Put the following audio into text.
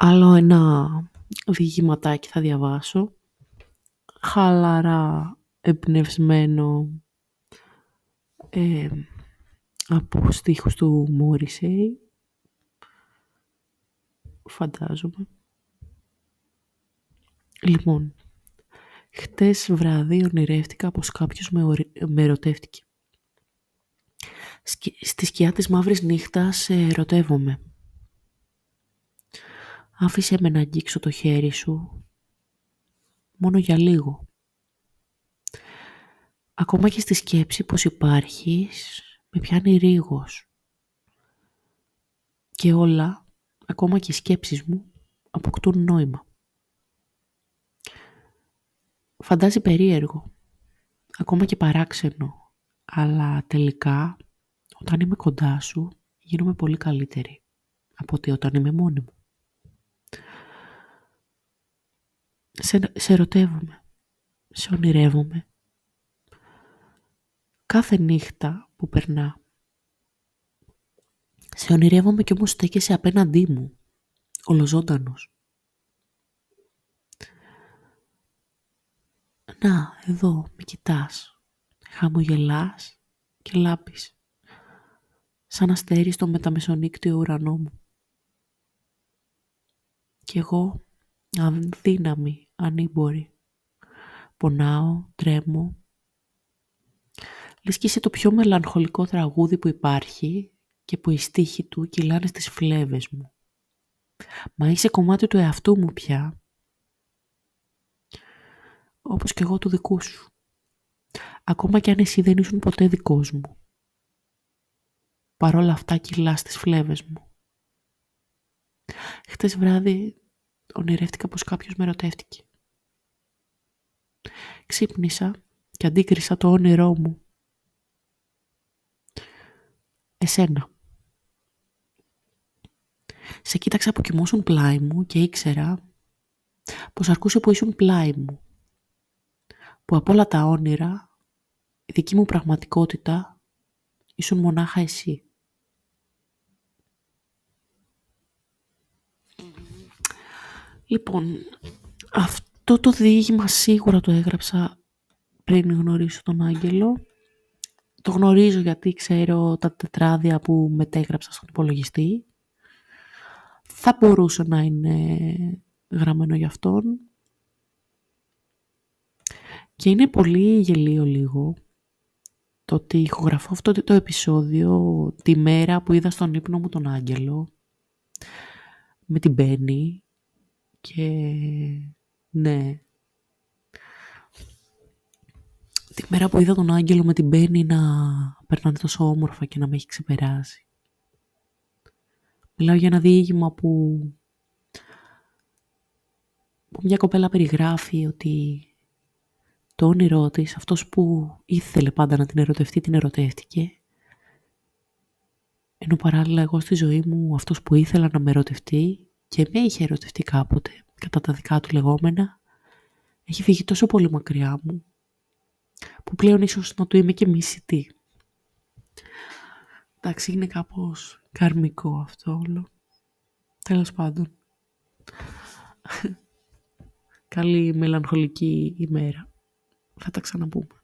Άλλο ένα διηγηματάκι θα διαβάσω. Χαλαρά εμπνευσμένο ε, από στίχους του Μόρισεϊ. Φαντάζομαι. Λοιπόν, χτες βράδυ ονειρεύτηκα πως κάποιος με, με ερωτεύτηκε. Στη σκιά της μαύρης νύχτας ερωτεύομαι. Άφησε με να αγγίξω το χέρι σου μόνο για λίγο. Ακόμα και στη σκέψη πως υπάρχεις με πιάνει ρίγος. Και όλα, ακόμα και οι σκέψεις μου, αποκτούν νόημα. Φαντάζει περίεργο, ακόμα και παράξενο, αλλά τελικά όταν είμαι κοντά σου γίνομαι πολύ καλύτερη από ότι όταν είμαι μόνη μου. Σε, σε ερωτεύομαι, σε ονειρεύομαι. Κάθε νύχτα που περνά. Σε ονειρεύομαι κι όμως στέκεσαι απέναντί μου, ολοζώντανος. Να, εδώ, με κοιτάς, χαμογελάς και λάπεις, σαν αστέρι στο μεταμεσονύκτιο ουρανό μου. Κι εγώ, αδύναμη, ανήμπορη, πονάω, τρέμω, λες και είσαι το πιο μελαγχολικό τραγούδι που υπάρχει και που οι στίχοι του κυλάνε στις φλέβες μου. Μα είσαι κομμάτι του εαυτού μου πια όπως και εγώ του δικού σου. Ακόμα κι αν εσύ δεν ήσουν ποτέ δικός μου. Παρόλα αυτά κυλάς στις φλέβες μου. Χτες βράδυ ονειρεύτηκα πως κάποιος με ρωτεύτηκε. Ξύπνησα και αντίκρισα το όνειρό μου. Εσένα. Σε κοίταξα που κοιμώσουν πλάι μου και ήξερα πως αρκούσε που ήσουν πλάι μου που από όλα τα όνειρα η δική μου πραγματικότητα ήσουν μονάχα εσύ. Λοιπόν, αυτό το διήγημα σίγουρα το έγραψα πριν γνωρίσω τον Άγγελο. Το γνωρίζω γιατί ξέρω τα τετράδια που μετέγραψα στον υπολογιστή. Θα μπορούσε να είναι γραμμένο για αυτόν. Και είναι πολύ γελίο λίγο το ότι ηχογραφώ αυτό το επεισόδιο τη μέρα που είδα στον ύπνο μου τον Άγγελο με την Μπέννη και ναι τη μέρα που είδα τον Άγγελο με την Μπέννη να περνάνε τόσο όμορφα και να με έχει ξεπεράσει. Μιλάω για ένα διήγημα που, που μια κοπέλα περιγράφει ότι το όνειρό της, αυτός που ήθελε πάντα να την ερωτευτεί, την ερωτεύτηκε. Ενώ παράλληλα εγώ στη ζωή μου αυτός που ήθελα να με ερωτευτεί και με είχε ερωτευτεί κάποτε, κατά τα δικά του λεγόμενα, έχει φύγει τόσο πολύ μακριά μου, που πλέον ίσως να του είμαι και μισητή. Εντάξει, είναι κάπως καρμικό αυτό όλο. Τέλος πάντων. Καλή μελαγχολική ημέρα. Θα τα ξαναπούμε.